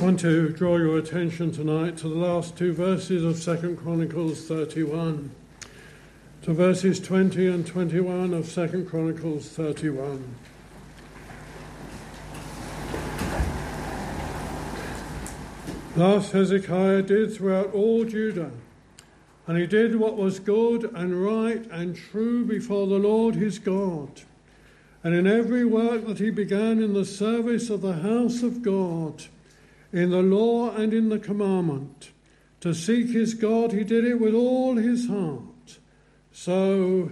I want to draw your attention tonight to the last two verses of 2 Chronicles 31. To verses 20 and 21 of 2 Chronicles 31. Thus Hezekiah did throughout all Judah, and he did what was good and right and true before the Lord his God. And in every work that he began in the service of the house of God, in the law and in the commandment. To seek his God, he did it with all his heart. So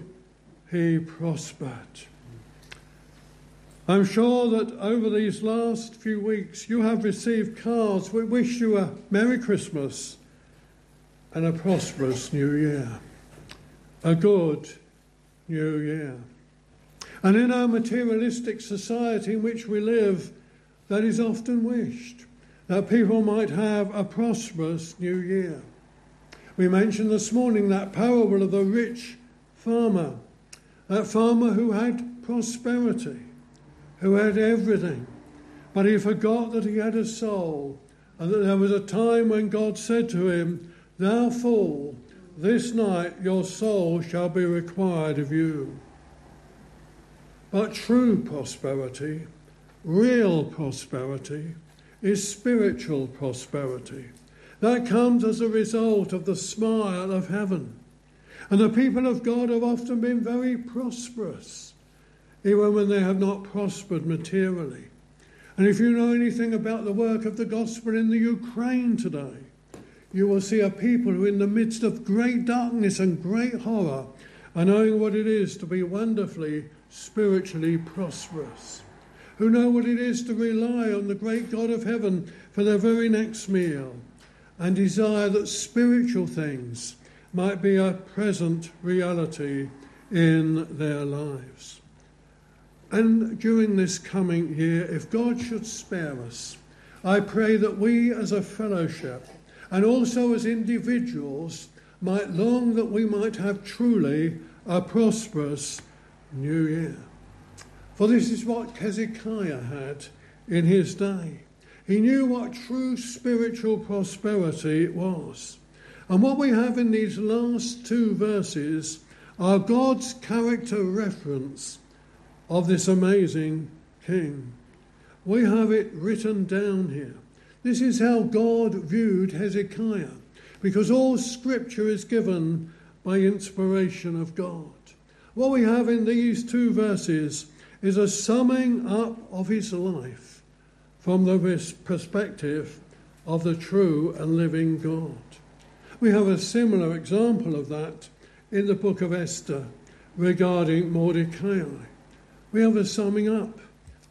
he prospered. I'm sure that over these last few weeks you have received cards which wish you a Merry Christmas and a prosperous New Year. A good New Year. And in our materialistic society in which we live, that is often wished that people might have a prosperous new year. We mentioned this morning that parable of the rich farmer, that farmer who had prosperity, who had everything, but he forgot that he had a soul, and that there was a time when God said to him, Thou fool, this night your soul shall be required of you. But true prosperity, real prosperity, is spiritual prosperity. That comes as a result of the smile of heaven. And the people of God have often been very prosperous, even when they have not prospered materially. And if you know anything about the work of the gospel in the Ukraine today, you will see a people who, in the midst of great darkness and great horror, are knowing what it is to be wonderfully spiritually prosperous who know what it is to rely on the great God of heaven for their very next meal and desire that spiritual things might be a present reality in their lives. And during this coming year, if God should spare us, I pray that we as a fellowship and also as individuals might long that we might have truly a prosperous new year. For this is what Hezekiah had in his day. He knew what true spiritual prosperity it was. And what we have in these last two verses are God's character reference of this amazing king. We have it written down here. This is how God viewed Hezekiah, because all scripture is given by inspiration of God. What we have in these two verses is a summing up of his life from the perspective of the true and living God. We have a similar example of that in the book of Esther regarding Mordecai. We have a summing up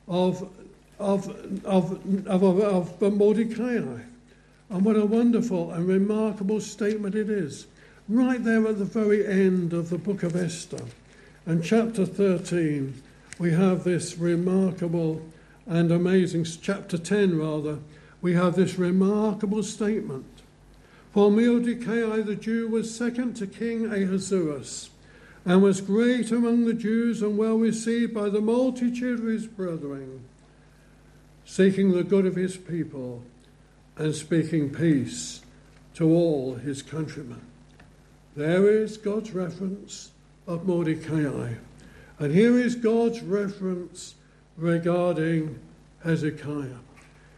of, of, of, of, of, of Mordecai. And what a wonderful and remarkable statement it is. Right there at the very end of the book of Esther and chapter 13 we have this remarkable and amazing, chapter 10 rather, we have this remarkable statement. For Mordecai the Jew was second to King Ahasuerus, and was great among the Jews and well received by the multitude of his brethren, seeking the good of his people and speaking peace to all his countrymen. There is God's reference of Mordecai. And here is God's reference regarding Hezekiah.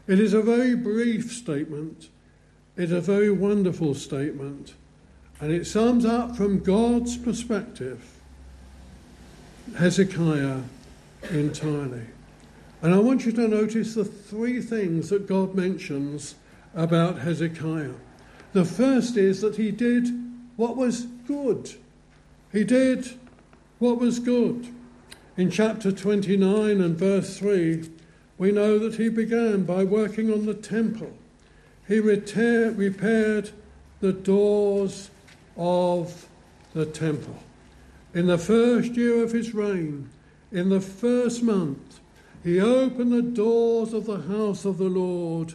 It is a very brief statement, it's a very wonderful statement, and it sums up from God's perspective Hezekiah entirely. And I want you to notice the three things that God mentions about Hezekiah. The first is that he did what was good. He did what was good. In chapter 29 and verse 3, we know that he began by working on the temple. He repaired the doors of the temple. In the first year of his reign, in the first month, he opened the doors of the house of the Lord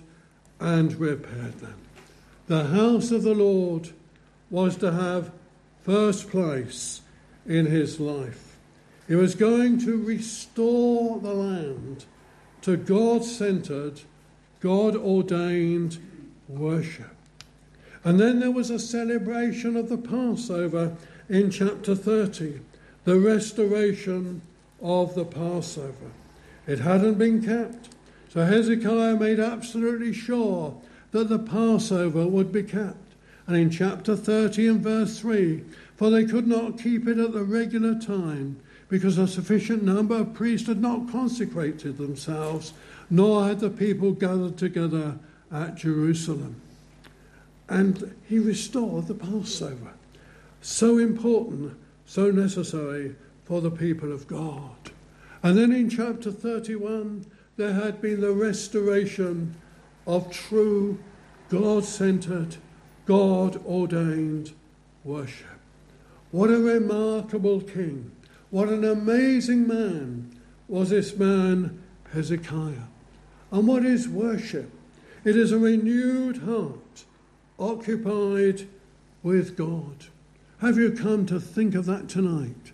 and repaired them. The house of the Lord was to have first place in his life. He was going to restore the land to God centered, God ordained worship. And then there was a celebration of the Passover in chapter 30, the restoration of the Passover. It hadn't been kept, so Hezekiah made absolutely sure that the Passover would be kept. And in chapter 30 and verse 3, for they could not keep it at the regular time, because a sufficient number of priests had not consecrated themselves, nor had the people gathered together at Jerusalem and he restored the Passover. So important, so necessary for the people of God. And then in chapter 31, there had been the restoration of true, God centered, God ordained worship. What a remarkable king. What an amazing man was this man, Hezekiah. And what is worship? It is a renewed heart occupied with God. Have you come to think of that tonight?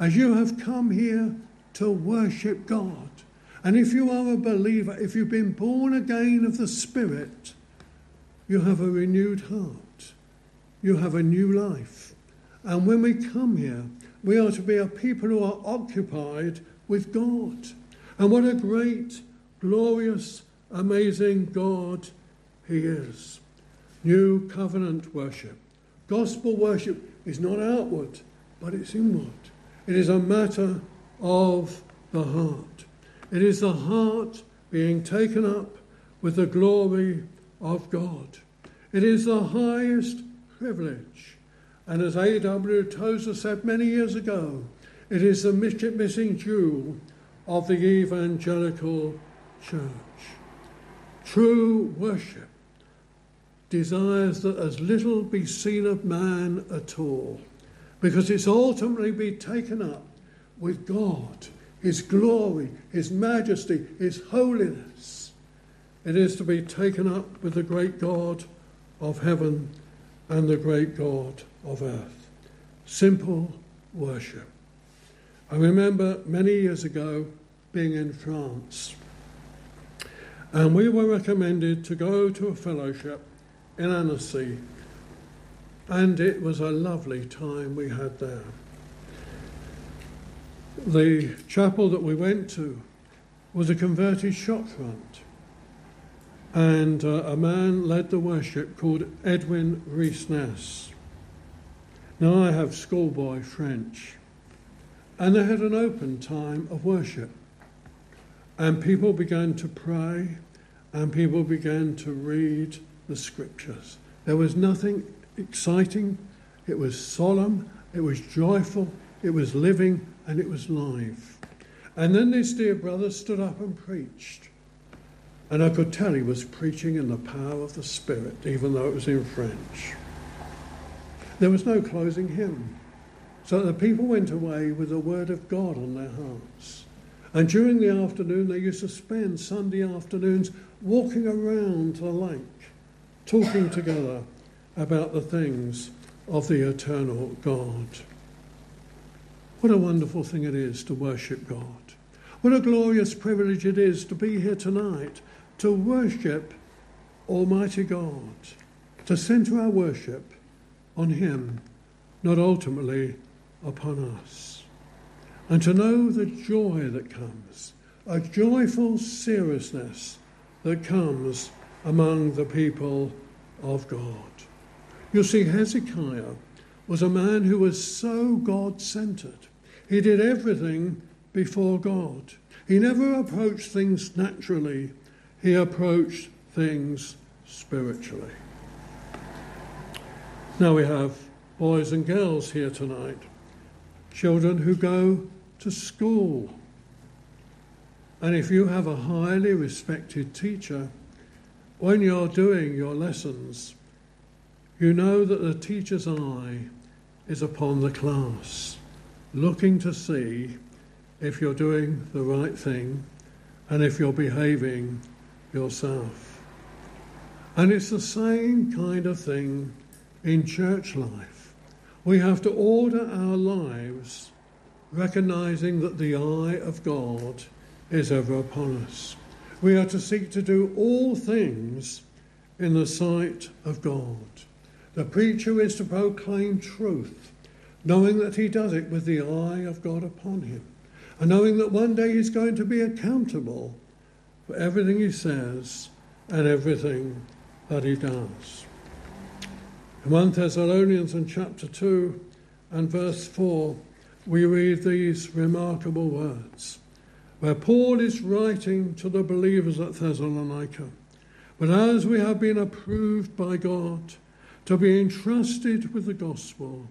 As you have come here to worship God. And if you are a believer, if you've been born again of the Spirit, you have a renewed heart. You have a new life. And when we come here, we are to be a people who are occupied with God. And what a great, glorious, amazing God He is. New covenant worship. Gospel worship is not outward, but it's inward. It is a matter of the heart. It is the heart being taken up with the glory of God. It is the highest privilege. And as A.W. Tozer said many years ago, it is the missing jewel of the evangelical church. True worship desires that as little be seen of man at all, because it's ultimately be taken up with God, His glory, His majesty, His holiness. It is to be taken up with the great God of heaven and the great God of earth. Simple worship. I remember many years ago being in France, and we were recommended to go to a fellowship in Annecy, and it was a lovely time we had there. The chapel that we went to was a converted shopfront, and uh, a man led the worship called Edwin Rees-Ness. Now I have schoolboy French, and they had an open time of worship, and people began to pray, and people began to read the scriptures. There was nothing exciting, it was solemn, it was joyful, it was living, and it was live. And then this dear brother stood up and preached. And I could tell he was preaching in the power of the Spirit, even though it was in French. There was no closing hymn. So the people went away with the word of God on their hearts. And during the afternoon, they used to spend Sunday afternoons walking around the lake talking together about the things of the eternal God. What a wonderful thing it is to worship God. What a glorious privilege it is to be here tonight to worship Almighty God, to center our worship on Him, not ultimately upon us. And to know the joy that comes, a joyful seriousness that comes among the people of God. You see, Hezekiah was a man who was so God centered. He did everything before God. He never approached things naturally, he approached things spiritually. Now we have boys and girls here tonight, children who go to school. And if you have a highly respected teacher, when you're doing your lessons, you know that the teacher's eye is upon the class, looking to see if you're doing the right thing and if you're behaving yourself. And it's the same kind of thing in church life. We have to order our lives recognizing that the eye of God is ever upon us. We are to seek to do all things in the sight of God. The preacher is to proclaim truth, knowing that he does it with the eye of God upon him, and knowing that one day he's going to be accountable for everything he says and everything that he does. In 1 Thessalonians in chapter 2 and verse 4, we read these remarkable words where Paul is writing to the believers at Thessalonica. But as we have been approved by God to be entrusted with the gospel,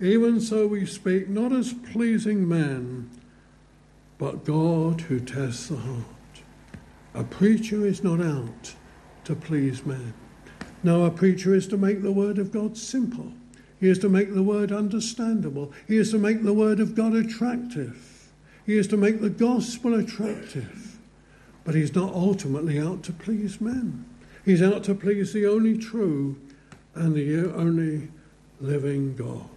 even so we speak not as pleasing men, but God who tests the heart. A preacher is not out to please men. No, a preacher is to make the word of God simple. He is to make the word understandable. He is to make the word of God attractive. He is to make the gospel attractive. But he's not ultimately out to please men. He's out to please the only true and the only living God.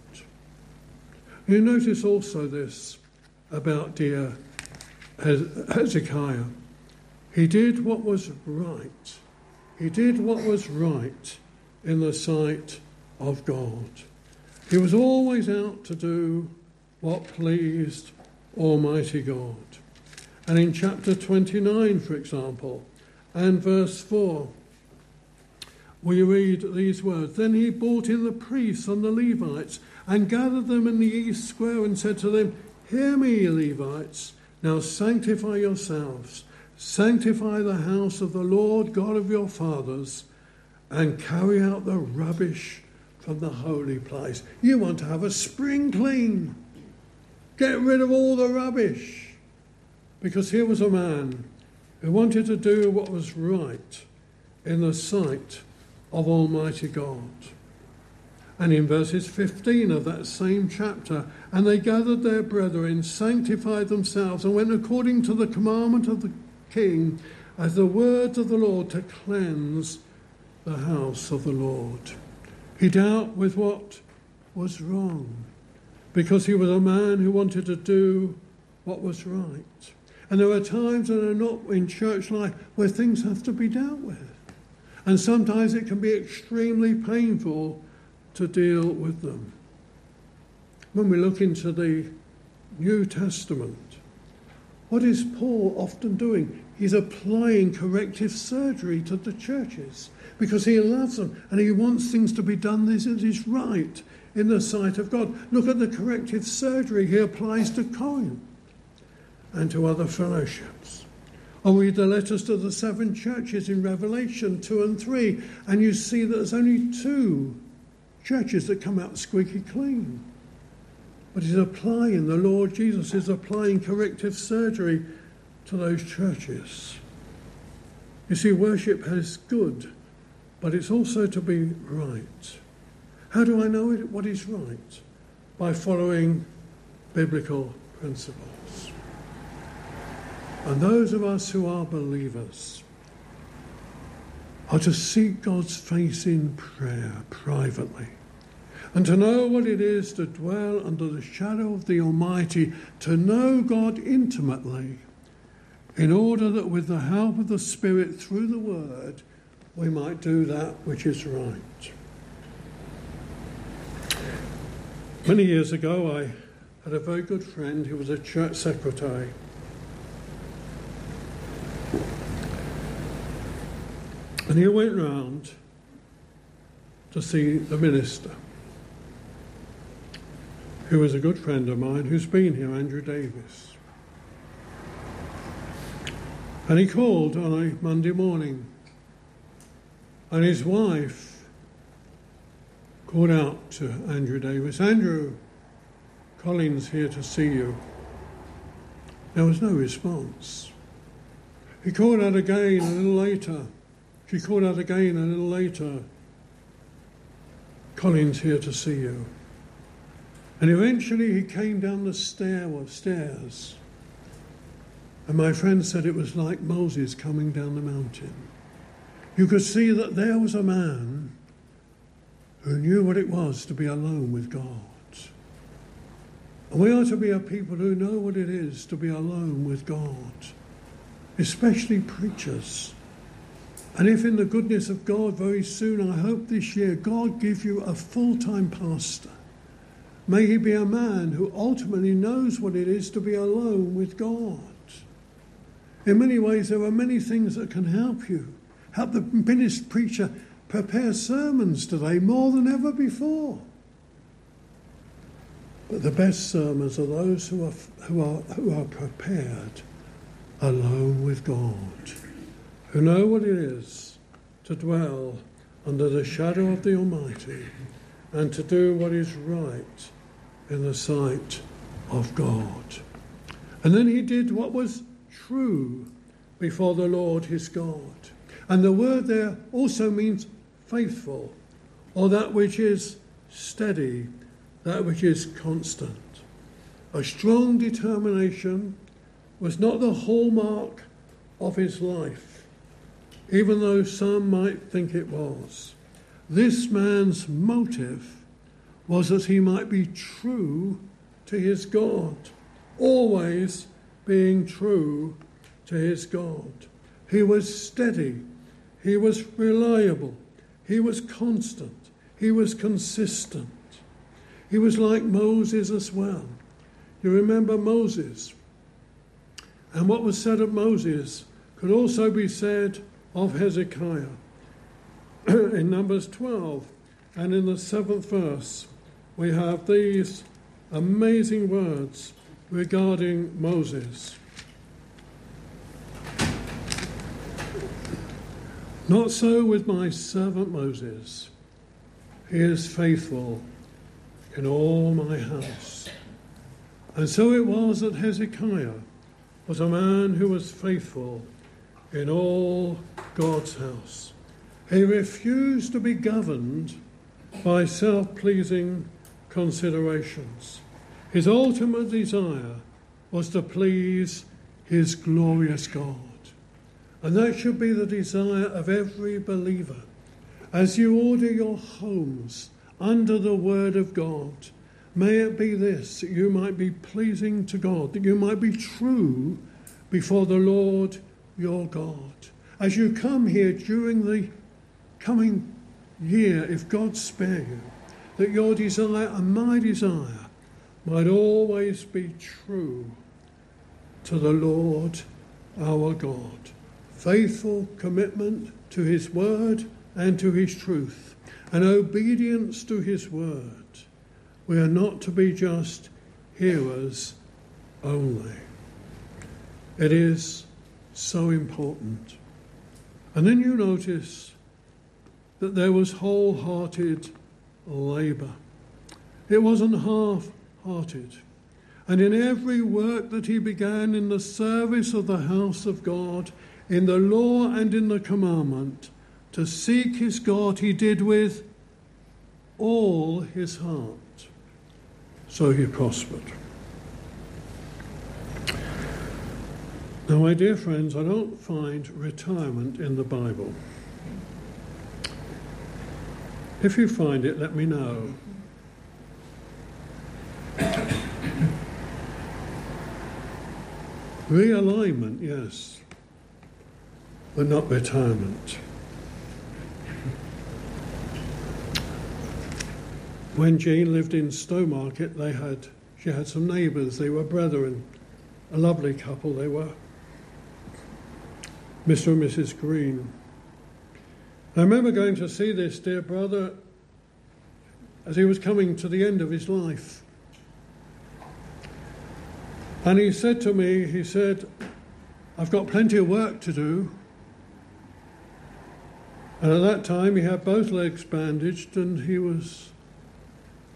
You notice also this about dear Hezekiah. He did what was right. He did what was right in the sight of God. He was always out to do what pleased Almighty God. And in chapter 29, for example, and verse 4, we read these words Then he brought in the priests and the Levites and gathered them in the east square and said to them, Hear me, Levites, now sanctify yourselves, sanctify the house of the Lord God of your fathers, and carry out the rubbish from the holy place. You want to have a spring clean. Get rid of all the rubbish. Because here was a man who wanted to do what was right in the sight of Almighty God. And in verses 15 of that same chapter, and they gathered their brethren, sanctified themselves, and went according to the commandment of the king, as the words of the Lord, to cleanse the house of the Lord. He dealt with what was wrong because he was a man who wanted to do what was right. And there are times that are not in church life where things have to be dealt with. And sometimes it can be extremely painful to deal with them. When we look into the New Testament, what is Paul often doing? He's applying corrective surgery to the churches because he loves them and he wants things to be done that is right in the sight of God. Look at the corrective surgery he applies to Corinth and to other fellowships. Or read the letters to the seven churches in Revelation 2 and 3, and you see that there's only two churches that come out squeaky clean. But he's applying, the Lord Jesus is applying corrective surgery to those churches. You see, worship is good, but it's also to be right. How do I know it, what is right? By following biblical principles. And those of us who are believers are to seek God's face in prayer privately and to know what it is to dwell under the shadow of the Almighty, to know God intimately, in order that with the help of the Spirit through the Word, we might do that which is right. Many years ago, I had a very good friend who was a church secretary. And he went round to see the minister, who was a good friend of mine who's been here, Andrew Davis. And he called on a Monday morning, and his wife called out to Andrew Davis, Andrew, Colin's here to see you. There was no response. He called out again a little later. She called out again a little later. Colin's here to see you. And eventually he came down the stair stairs. And my friend said it was like Moses coming down the mountain. You could see that there was a man who knew what it was to be alone with God. And we are to be a people who know what it is to be alone with God. especially preachers. And if in the goodness of God very soon, I hope this year, God give you a full time pastor. May he be a man who ultimately knows what it is to be alone with God. In many ways, there are many things that can help you. Help the finished preacher prepare sermons today more than ever before. But the best sermons are those who are, who are, who are prepared alone with God, who know what it is to dwell under the shadow of the Almighty and to do what is right in the sight of God. And then he did what was true before the Lord his God. And the word there also means faithful, or that which is steady, that which is constant. A strong determination was not the hallmark of his life, even though some might think it was. This man's motive was that he might be true to his God, always being true to his God. He was steady, he was reliable, he was constant, he was consistent. He was like Moses as well. You remember Moses. And what was said of Moses could also be said of Hezekiah. in Numbers 12 and in the seventh verse, we have these amazing words regarding Moses. Not so with my servant Moses. He is faithful in all my house. And so it was that Hezekiah was a man who was faithful in all God's house. He refused to be governed by self pleasing considerations. His ultimate desire was to please his glorious God. And that should be the desire of every believer. As you order your homes under the Word of God, may it be this that you might be pleasing to God, that you might be true before the Lord your God. As you come here during the coming year, if God spare you, that your desire and my desire might always be true to the Lord our God. Faithful commitment to His word and to His truth, and obedience to His word. We are not to be just hearers only. It is so important. And then you notice that there was wholehearted labour. It wasn't half hearted. And in every work that he began in the service of the house of God, in the law and in the commandment, to seek his God, he did with all his heart. So he prospered. Now, my dear friends, I don't find retirement in the Bible. If you find it, let me know. Realignment, yes, but not retirement. When Jean lived in Stowmarket, they had she had some neighbours. They were brethren, a lovely couple they were. Mr. and Mrs. Green. I remember going to see this dear brother as he was coming to the end of his life. And he said to me, he said, I've got plenty of work to do. And at that time, he had both legs bandaged and he was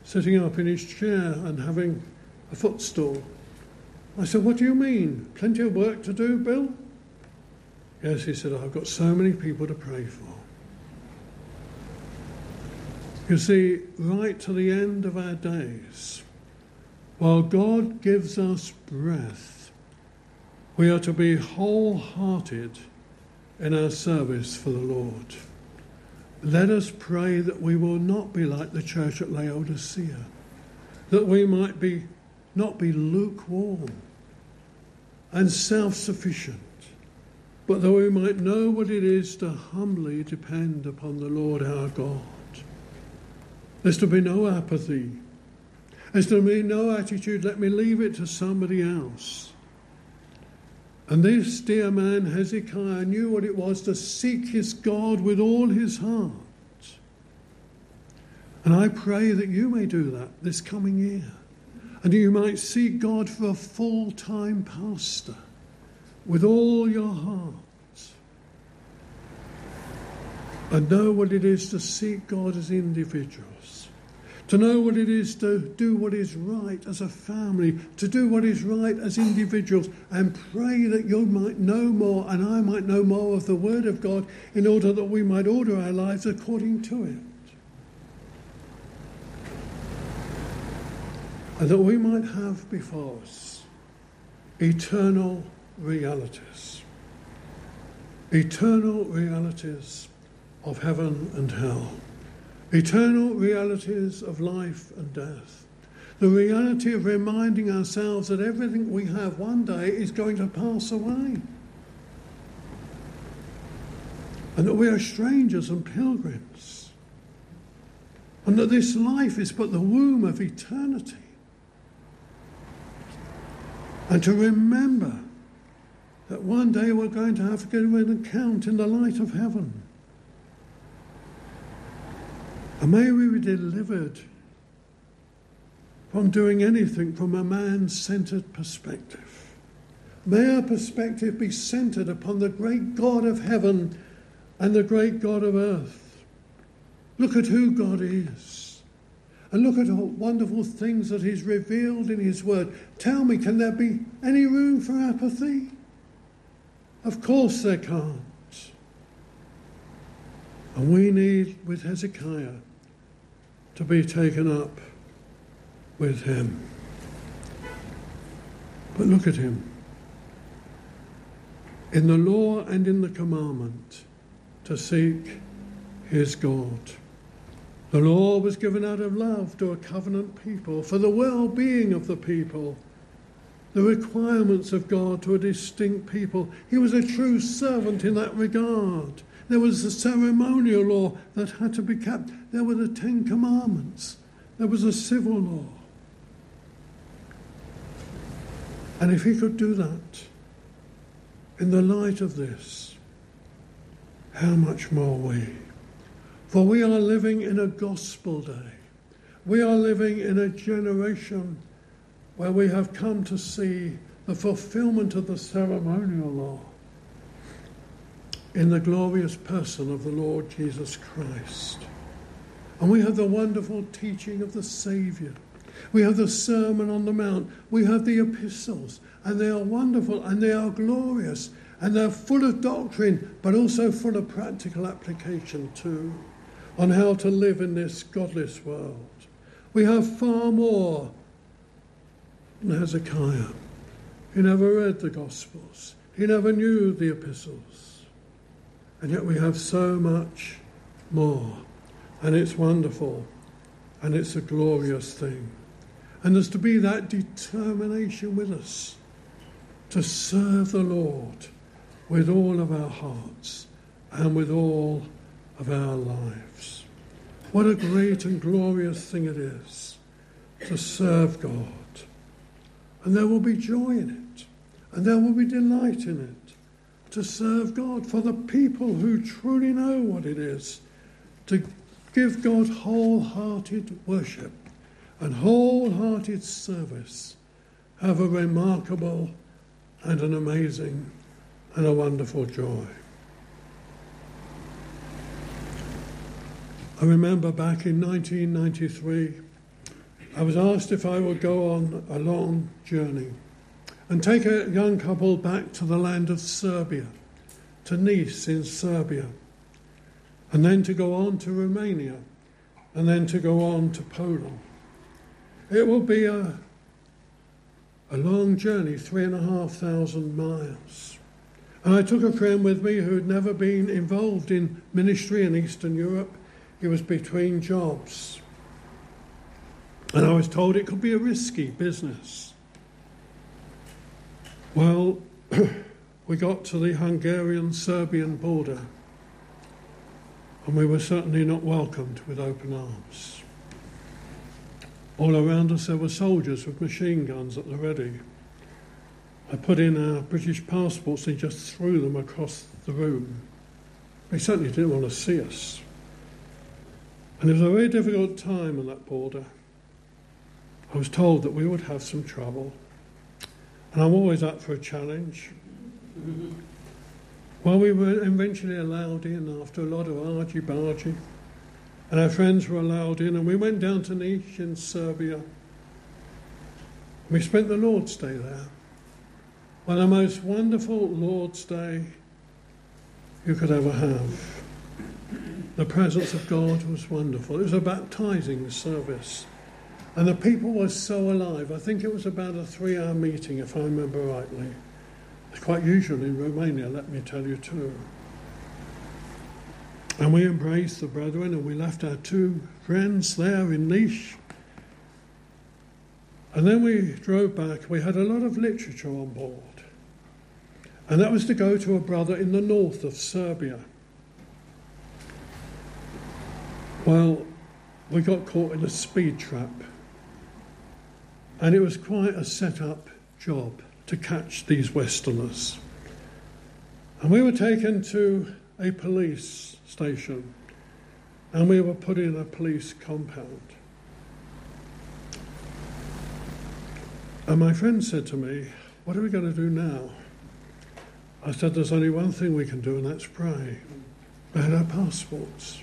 sitting up in his chair and having a footstool. I said, What do you mean? Plenty of work to do, Bill? Yes, he said, I've got so many people to pray for. You see, right to the end of our days, while God gives us breath, we are to be wholehearted in our service for the Lord. Let us pray that we will not be like the church at Laodicea, that we might be not be lukewarm and self-sufficient, but that we might know what it is to humbly depend upon the Lord our God. There's to be no apathy. There's to be no attitude, let me leave it to somebody else. And this dear man, Hezekiah, knew what it was to seek his God with all his heart. And I pray that you may do that this coming year. And you might seek God for a full time pastor with all your heart. And know what it is to seek God as individuals. To know what it is to do what is right as a family, to do what is right as individuals, and pray that you might know more and I might know more of the Word of God in order that we might order our lives according to it. and that we might have before us eternal realities. Eternal realities of heaven and hell. Eternal realities of life and death. The reality of reminding ourselves that everything we have one day is going to pass away. And that we are strangers and pilgrims. And that this life is but the womb of eternity and to remember that one day we're going to have to give an account in the light of heaven. And may we be delivered from doing anything from a man centered perspective. May our perspective be centered upon the great God of heaven and the great God of earth. Look at who God is. And look at all wonderful things that He's revealed in His Word. Tell me, can there be any room for apathy? Of course there can't. And we need, with Hezekiah, to be taken up with him. But look at him. In the law and in the commandment, to seek his God. The law was given out of love to a covenant people for the well being of the people, the requirements of God to a distinct people. He was a true servant in that regard. There was the ceremonial law that had to be kept. There were the Ten Commandments. There was a civil law. And if he could do that in the light of this, how much more we? For we are living in a gospel day. We are living in a generation where we have come to see the fulfillment of the ceremonial law in the glorious person of the Lord Jesus Christ. And we have the wonderful teaching of the Saviour. We have the Sermon on the Mount. We have the epistles. And they are wonderful and they are glorious. And they're full of doctrine, but also full of practical application too on how to live in this godless world. We have far more than Hezekiah. He never read the Gospels, he never knew the epistles. And yet we have so much more. And it's wonderful. And it's a glorious thing. And there's to be that determination with us to serve the Lord with all of our hearts and with all of our lives. What a great and glorious thing it is to serve God. And there will be joy in it, and there will be delight in it to serve God for the people who truly know what it is to give God wholehearted worship and wholehearted service. Have a remarkable and an amazing and a wonderful joy. I remember back in 1993, I was asked if I would go on a long journey and take a young couple back to the land of Serbia, to Niš in Serbia, and then to go on to Romania, and then to go on to Poland. It will be a, a long journey, three and a half thousand miles. And I took a friend with me who had never been involved in ministry in Eastern Europe he was between jobs. And I was told it could be a risky business. Well, we got to the Hungarian Serbian border, and we were certainly not welcomed with open arms. All around us, there were soldiers with machine guns at the ready. I put in our British passports and just threw them across the room. They certainly didn't want to see us. And it was a very difficult time on that border. I was told that we would have some trouble. And I'm always up for a challenge. Well, we were eventually allowed in after a lot of argy bargy. And our friends were allowed in, and we went down to Niš in Serbia. We spent the Lord's Day there. One of the most wonderful Lord's Day you could ever have. The presence of God was wonderful. It was a baptizing service. And the people were so alive. I think it was about a three hour meeting, if I remember rightly. It's quite usual in Romania, let me tell you too. And we embraced the brethren and we left our two friends there in Niš. And then we drove back. We had a lot of literature on board. And that was to go to a brother in the north of Serbia. Well, we got caught in a speed trap. And it was quite a set up job to catch these Westerners. And we were taken to a police station and we were put in a police compound. And my friend said to me, What are we going to do now? I said, There's only one thing we can do, and that's pray. We had our passports.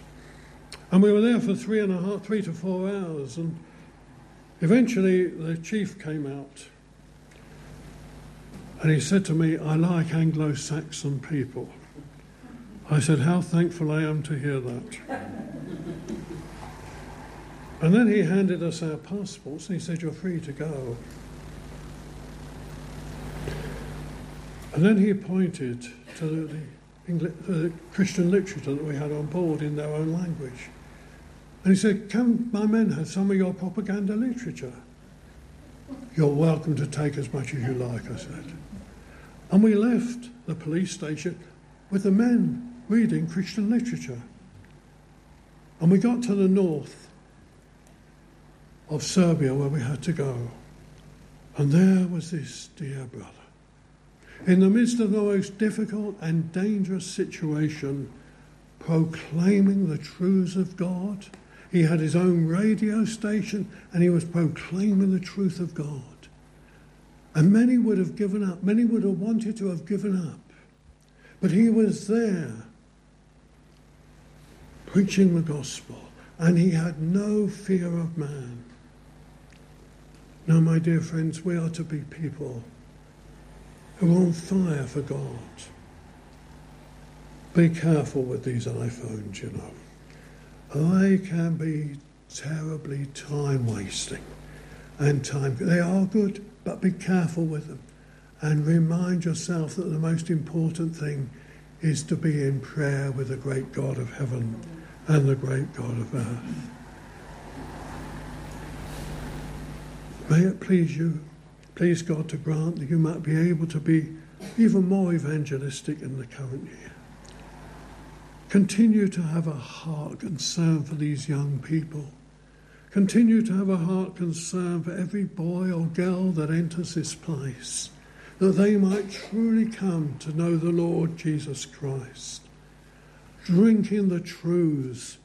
And we were there for three and a half, three to four hours. And eventually the chief came out and he said to me, I like Anglo Saxon people. I said, How thankful I am to hear that. and then he handed us our passports and he said, You're free to go. And then he pointed to the, English, the Christian literature that we had on board in their own language. And he said, Can my men have some of your propaganda literature? You're welcome to take as much as you like, I said. And we left the police station with the men reading Christian literature. And we got to the north of Serbia where we had to go. And there was this dear brother. In the midst of the most difficult and dangerous situation, proclaiming the truths of God. He had his own radio station and he was proclaiming the truth of God. And many would have given up, many would have wanted to have given up. But he was there preaching the gospel, and he had no fear of man. Now, my dear friends, we are to be people who are on fire for God. Be careful with these iPhones, you know. They can be terribly time wasting and time. They are good, but be careful with them. And remind yourself that the most important thing is to be in prayer with the great God of heaven and the great God of earth. May it please you, please God, to grant that you might be able to be even more evangelistic in the current year. Continue to have a heart concern for these young people Continue to have a heart concern for every boy or girl that enters this place, that they might truly come to know the Lord Jesus Christ, drinking the truths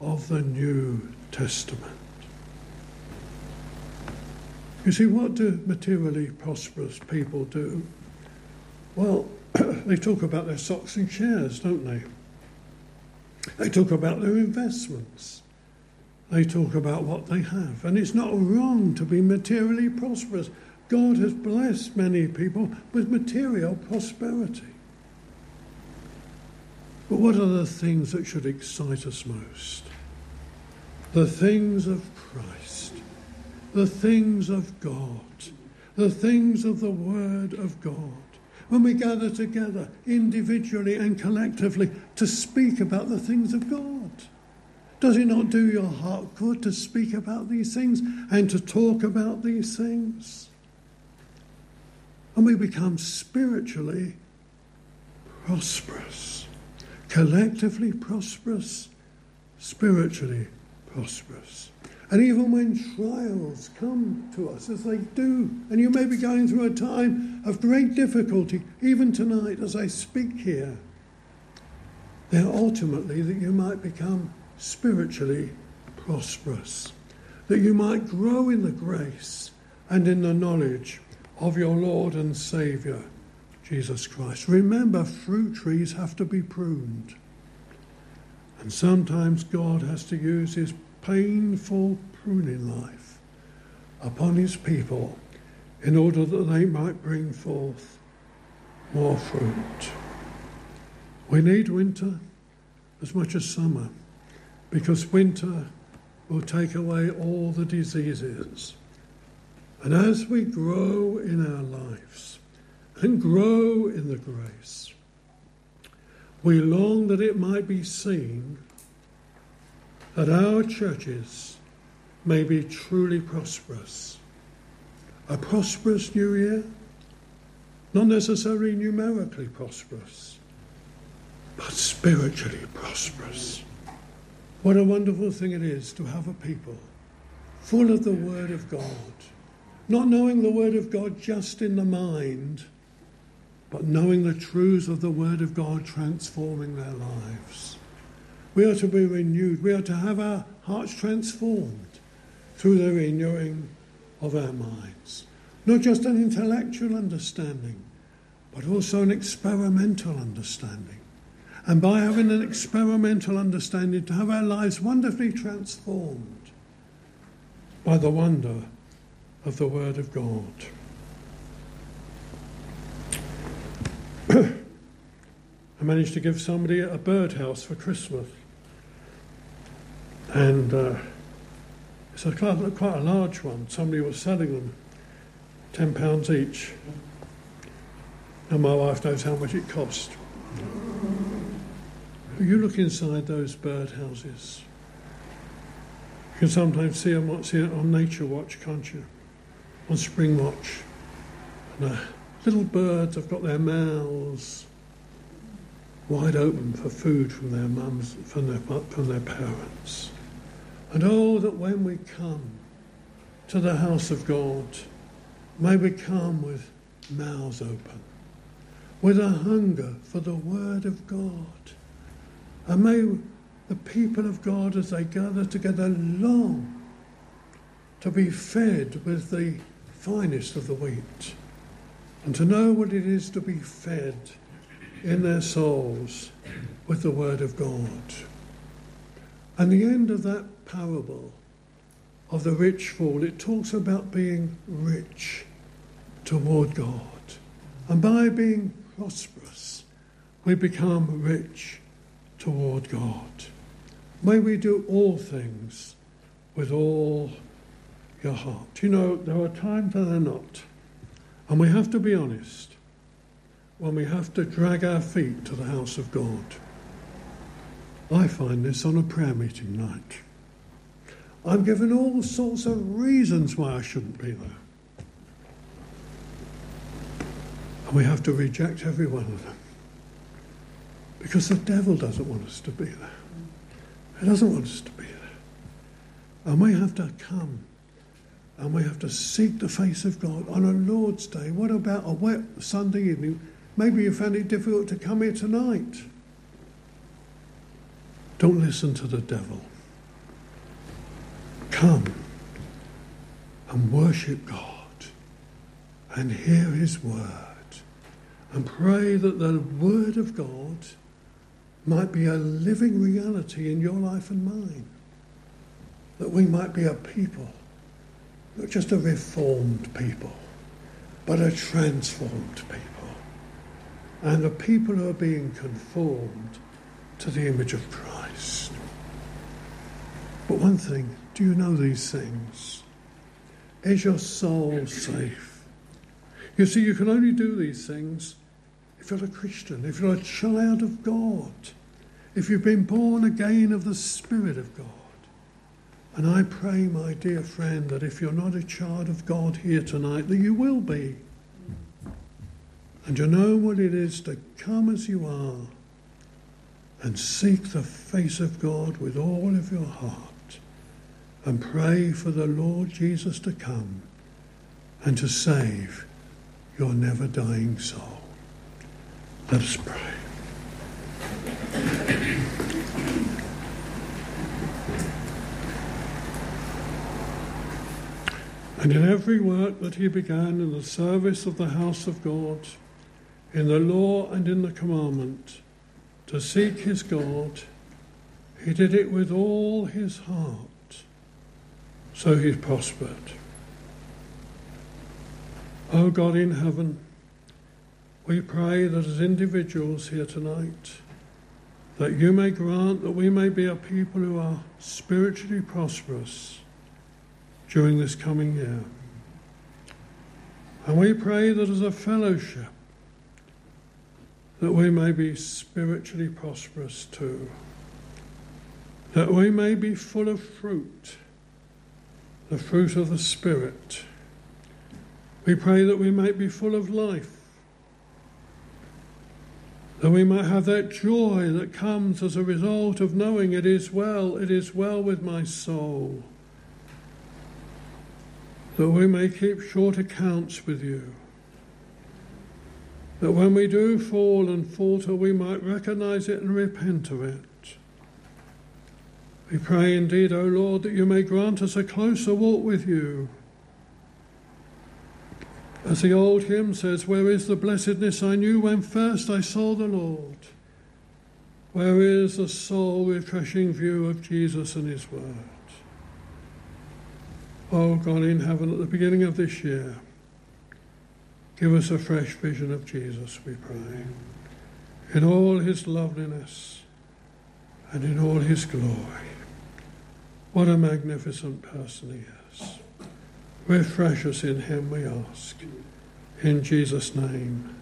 of the New Testament. You see, what do materially prosperous people do? Well, they talk about their stocks and shares, don't they? They talk about their investments. They talk about what they have. And it's not wrong to be materially prosperous. God has blessed many people with material prosperity. But what are the things that should excite us most? The things of Christ, the things of God, the things of the Word of God. When we gather together individually and collectively to speak about the things of God. Does it not do your heart good to speak about these things and to talk about these things? And we become spiritually prosperous, collectively prosperous, spiritually prosperous. And even when trials come to us, as they do, and you may be going through a time of great difficulty, even tonight as I speak here, they're ultimately that you might become spiritually prosperous, that you might grow in the grace and in the knowledge of your Lord and Saviour, Jesus Christ. Remember, fruit trees have to be pruned. And sometimes God has to use his painful pruning life upon his people in order that they might bring forth more fruit. We need winter as much as summer because winter will take away all the diseases. And as we grow in our lives and grow in the grace, we long that it might be seen that our churches may be truly prosperous. A prosperous new year, not necessarily numerically prosperous, but spiritually prosperous. What a wonderful thing it is to have a people full of the Word of God, not knowing the Word of God just in the mind, but knowing the truths of the Word of God transforming their lives. We are to be renewed. We are to have our hearts transformed through the renewing of our minds. Not just an intellectual understanding, but also an experimental understanding. And by having an experimental understanding, to have our lives wonderfully transformed by the wonder of the Word of God. I managed to give somebody a birdhouse for Christmas and uh, it's a quite, quite a large one. Somebody was selling them, ten pounds each. And my wife knows how much it cost. You look inside those birdhouses. You can sometimes see them see it on Nature Watch, can't you? On Spring Watch. And the little birds have got their mouths wide open for food from their mums, from their, from their parents. And oh, that when we come to the house of God, may we come with mouths open, with a hunger for the Word of God. And may the people of God, as they gather together, long to be fed with the finest of the wheat and to know what it is to be fed in their souls with the Word of God. And the end of that parable of the rich fool, it talks about being rich toward God. And by being prosperous, we become rich toward God. May we do all things with all your heart. You know, there are times that they're not. And we have to be honest when we have to drag our feet to the house of God. I find this on a prayer meeting night. I'm given all sorts of reasons why I shouldn't be there. And we have to reject every one of them. Because the devil doesn't want us to be there. He doesn't want us to be there. And we have to come and we have to seek the face of God on a Lord's Day. What about a wet Sunday evening? Maybe you found it difficult to come here tonight. Don't listen to the devil. Come and worship God and hear His word and pray that the word of God might be a living reality in your life and mine. That we might be a people, not just a reformed people, but a transformed people. And a people who are being conformed to the image of Christ. But one thing do you know these things? Is your soul safe? You see, you can only do these things if you're a Christian, if you're a child of God, if you've been born again of the Spirit of God. And I pray, my dear friend, that if you're not a child of God here tonight, that you will be. and you know what it is to come as you are and seek the face of God with all of your heart and pray for the Lord Jesus to come and to save your never dying soul. Let us pray. And in every work that he began in the service of the house of God, in the law and in the commandment, to seek his God, he did it with all his heart. So he prospered. O oh God in heaven, we pray that as individuals here tonight, that you may grant that we may be a people who are spiritually prosperous during this coming year. And we pray that as a fellowship, that we may be spiritually prosperous too, that we may be full of fruit, the fruit of the Spirit. We pray that we might be full of life, that we might have that joy that comes as a result of knowing it is well, it is well with my soul that we may keep short accounts with you. That when we do fall and falter, we might recognize it and repent of it. We pray indeed, O Lord, that you may grant us a closer walk with you. As the old hymn says, Where is the blessedness I knew when first I saw the Lord? Where is the soul refreshing view of Jesus and his word? Oh God in heaven, at the beginning of this year, give us a fresh vision of Jesus, we pray, in all his loveliness and in all his glory. What a magnificent person he is. Refresh us in him, we ask. In Jesus' name.